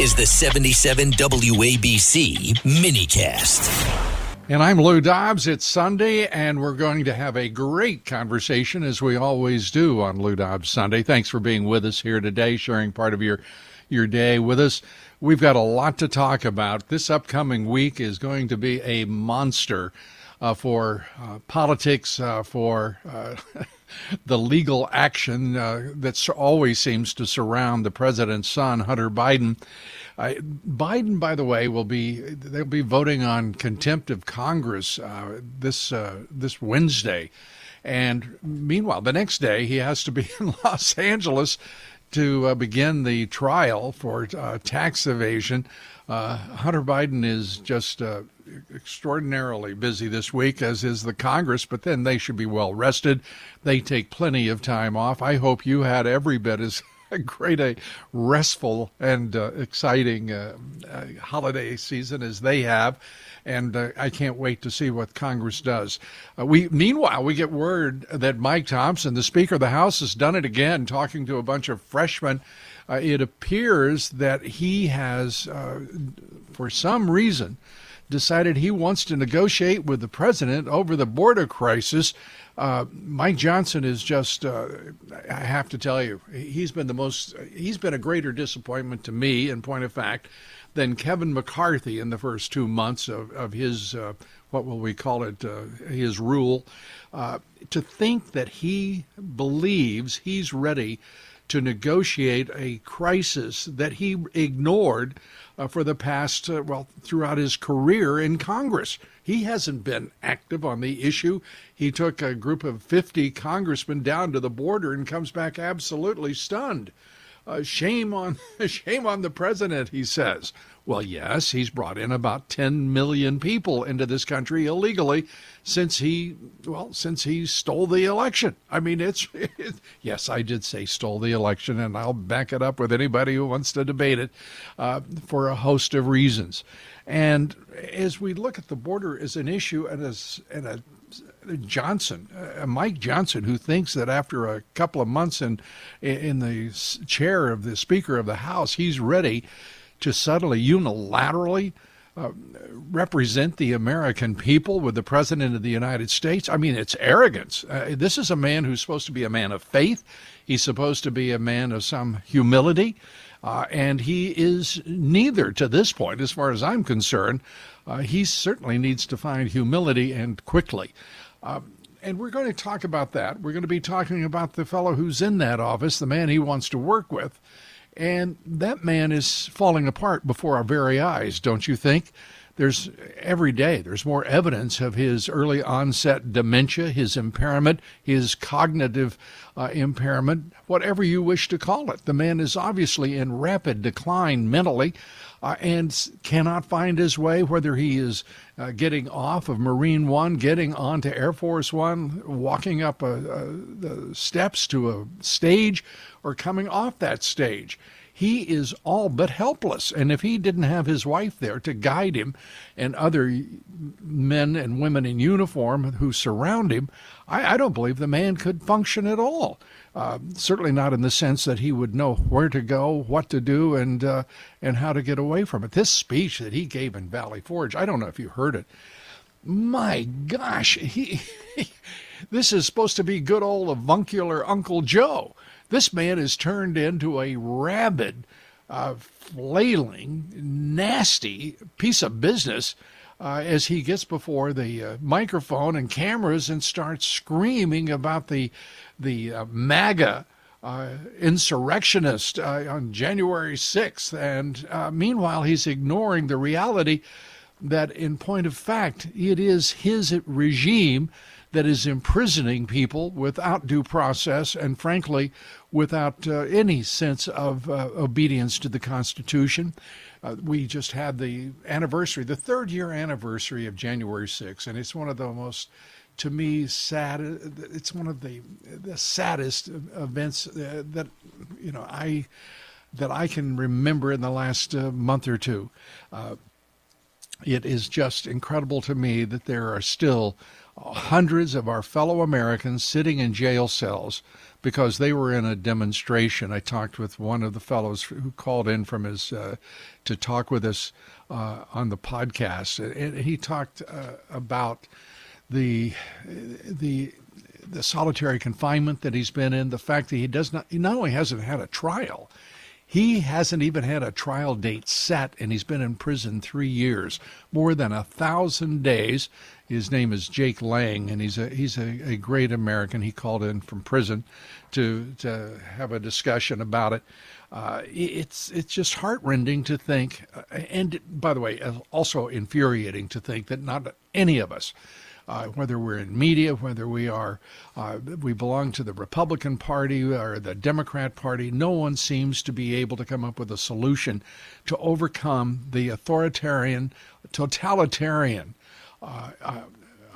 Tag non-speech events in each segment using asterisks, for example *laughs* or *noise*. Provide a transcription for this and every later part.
is the 77 WABC minicast. And I'm Lou Dobbs. It's Sunday, and we're going to have a great conversation as we always do on Lou Dobbs Sunday. Thanks for being with us here today, sharing part of your your day with us. We've got a lot to talk about. This upcoming week is going to be a monster uh, for uh, politics, uh, for uh, *laughs* the legal action uh, that always seems to surround the president's son, Hunter Biden. Uh, Biden, by the way, will be they'll be voting on contempt of Congress uh, this uh, this Wednesday, and meanwhile, the next day he has to be *laughs* in Los Angeles to uh, begin the trial for uh, tax evasion. Uh, Hunter Biden is just extraordinarily busy this week, as is the Congress, but then they should be well rested. They take plenty of time off. I hope you had every bit as *laughs* great a restful and uh, exciting uh, uh, holiday season as they have and uh, I can't wait to see what Congress does. Uh, we meanwhile we get word that Mike Thompson, the Speaker of the House, has done it again, talking to a bunch of freshmen. Uh, it appears that he has, for some reason, decided he wants to negotiate with the president over the border crisis. Uh, Mike Johnson is just, uh, I have to tell you, he's been the most, he's been a greater disappointment to me, in point of fact, than Kevin McCarthy in the first two months of, of his, uh, what will we call it, uh, his rule. Uh, to think that he believes he's ready to negotiate a crisis that he ignored uh, for the past, uh, well, throughout his career in Congress. He hasn't been active on the issue. He took a group of 50 congressmen down to the border and comes back absolutely stunned. Uh, shame on *laughs* shame on the president, he says. Well, yes, he's brought in about 10 million people into this country illegally since he, well, since he stole the election. I mean, it's, it, *laughs* yes, I did say stole the election, and I'll back it up with anybody who wants to debate it uh, for a host of reasons. And as we look at the border as an issue and as and a Johnson, uh, Mike Johnson, who thinks that after a couple of months in in the chair of the Speaker of the House, he's ready to suddenly unilaterally uh, represent the American people with the President of the United States. I mean, it's arrogance. Uh, this is a man who's supposed to be a man of faith. He's supposed to be a man of some humility. Uh, and he is neither to this point, as far as I'm concerned. Uh, he certainly needs to find humility and quickly. Uh, and we're going to talk about that. We're going to be talking about the fellow who's in that office, the man he wants to work with. And that man is falling apart before our very eyes, don't you think? There's every day there's more evidence of his early onset dementia, his impairment, his cognitive uh, impairment, whatever you wish to call it. The man is obviously in rapid decline mentally uh, and cannot find his way, whether he is uh, getting off of Marine One, getting onto Air Force One, walking up a, a, the steps to a stage, or coming off that stage. He is all but helpless. And if he didn't have his wife there to guide him and other men and women in uniform who surround him, I, I don't believe the man could function at all. Uh, certainly not in the sense that he would know where to go, what to do, and uh, and how to get away from it. This speech that he gave in Valley Forge, I don't know if you heard it. My gosh, he, he *laughs* this is supposed to be good old avuncular Uncle Joe. This man is turned into a rabid, uh, flailing, nasty piece of business uh, as he gets before the uh, microphone and cameras and starts screaming about the the uh, MAGA uh, insurrectionist uh, on January 6th. And uh, meanwhile, he's ignoring the reality that, in point of fact, it is his regime that is imprisoning people without due process and, frankly, without uh, any sense of uh, obedience to the Constitution. Uh, we just had the anniversary, the third year anniversary of January 6th, and it's one of the most to me sad it's one of the the saddest events uh, that you know I that I can remember in the last uh, month or two uh, it is just incredible to me that there are still hundreds of our fellow Americans sitting in jail cells because they were in a demonstration. I talked with one of the fellows who called in from his uh, to talk with us uh, on the podcast, and he talked uh, about the the the solitary confinement that he's been in, the fact that he does not he not only hasn't had a trial, he hasn't even had a trial date set, and he's been in prison three years, more than a thousand days. His name is Jake Lang, and he's a he's a, a great American. He called in from prison to to have a discussion about it. Uh, it's it's just heartrending to think, uh, and by the way, also infuriating to think that not any of us uh, whether we're in media, whether we are uh, we belong to the Republican Party or the Democrat Party, no one seems to be able to come up with a solution to overcome the authoritarian, totalitarian. Uh, uh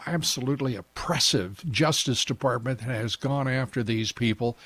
absolutely oppressive Justice Department that has gone after these people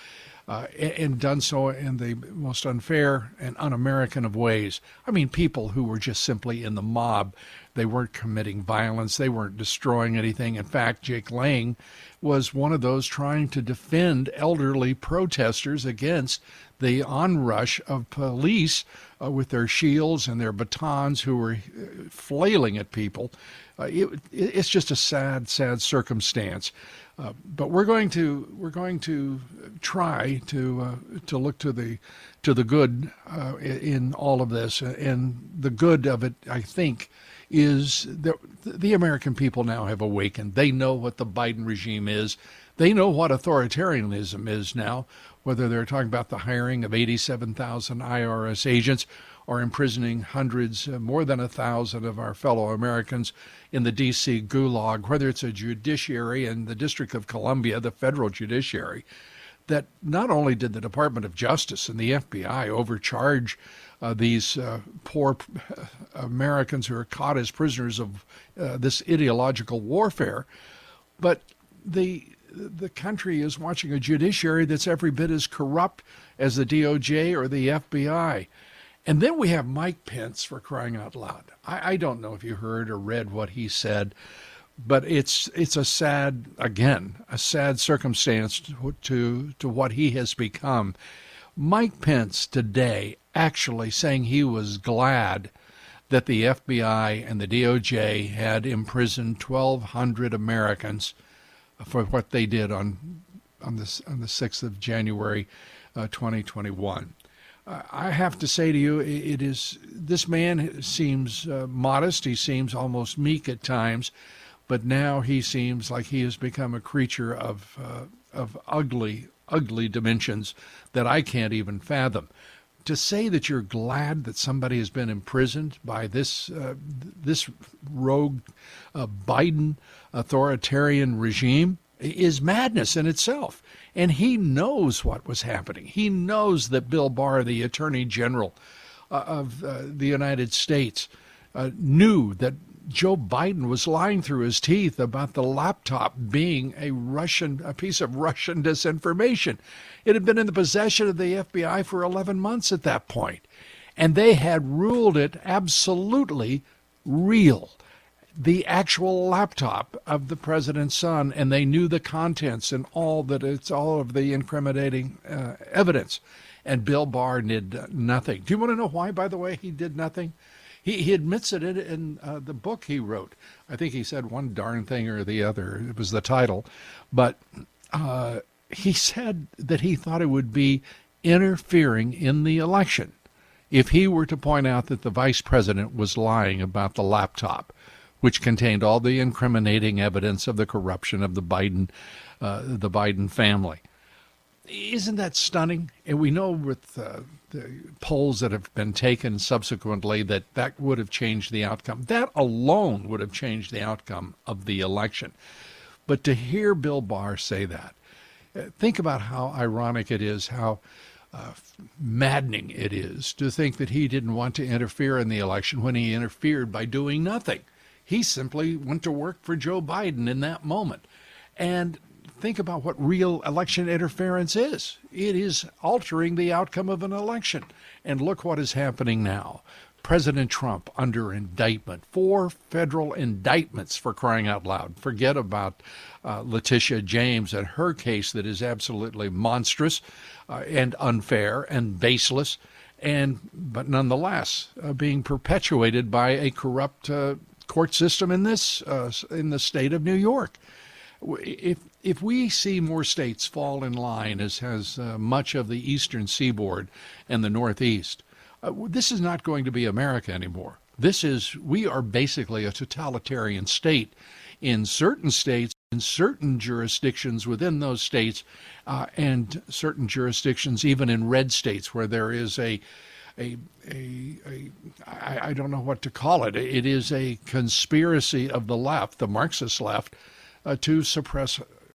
uh, and done so in the most unfair and un American of ways. I mean, people who were just simply in the mob. They weren't committing violence, they weren't destroying anything. In fact, Jake Lang was one of those trying to defend elderly protesters against the onrush of police uh, with their shields and their batons who were uh, flailing at people. Uh, it, it's just a sad, sad circumstance. Uh, but we're going to we're going to try to uh, to look to the to the good uh, in all of this, and the good of it, I think, is that the American people now have awakened. They know what the Biden regime is. They know what authoritarianism is now. Whether they're talking about the hiring of 87,000 IRS agents or imprisoning hundreds, uh, more than a thousand of our fellow Americans in the D.C. gulag, whether it's a judiciary in the District of Columbia, the federal judiciary, that not only did the Department of Justice and the FBI overcharge uh, these uh, poor uh, Americans who are caught as prisoners of uh, this ideological warfare, but the the country is watching a judiciary that's every bit as corrupt as the DOJ or the FBI. And then we have Mike Pence for crying out loud. I, I don't know if you heard or read what he said, but it's it's a sad again a sad circumstance to, to to what he has become. Mike Pence today actually saying he was glad that the FBI and the DOJ had imprisoned 1,200 Americans for what they did on on the on the 6th of January, uh, 2021. I have to say to you, it is this man seems uh, modest. He seems almost meek at times, but now he seems like he has become a creature of uh, of ugly, ugly dimensions that I can't even fathom. To say that you're glad that somebody has been imprisoned by this uh, this rogue uh, Biden authoritarian regime is madness in itself. And he knows what was happening. He knows that Bill Barr, the Attorney General uh, of uh, the United States, uh, knew that Joe Biden was lying through his teeth about the laptop being a Russian, a piece of Russian disinformation. It had been in the possession of the FBI for 11 months at that point, and they had ruled it absolutely real the actual laptop of the president's son, and they knew the contents and all that it's all of the incriminating uh, evidence. And Bill Barr did nothing. Do you want to know why? By the way, he did nothing. He he admits it in, uh, the book he wrote. I think he said one darn thing or the other. It was the title, but uh, he said that he thought it would be interfering in the election if he were to point out that the vice president was lying about the laptop which contained all the incriminating evidence of the corruption of the Biden, uh, the Biden family. Isn't that stunning? And we know with uh, the polls that have been taken subsequently that that would have changed the outcome. That alone would have changed the outcome of the election. But to hear Bill Barr say that, uh, think about how ironic it is, how uh, maddening it is to think that he didn't want to interfere in the election when he interfered by doing nothing. He simply went to work for Joe Biden in that moment. And think about what real election interference is it is altering the outcome of an election. And look what is happening now. President Trump under indictment, four federal indictments for crying out loud. Forget about uh, Letitia James and her case that is absolutely monstrous uh, and unfair and baseless, and but nonetheless uh, being perpetuated by a corrupt uh, court system in this uh, in the state of New York. If if we see more states fall in line, as has uh, much of the eastern seaboard and the Northeast, uh, this is not going to be America anymore. This is, we are basically a totalitarian state in certain states, in certain jurisdictions within those states, uh, and certain jurisdictions even in red states where there is a a, a, a I, I don't know what to call it. It is a conspiracy of the left, the Marxist left, uh, to suppress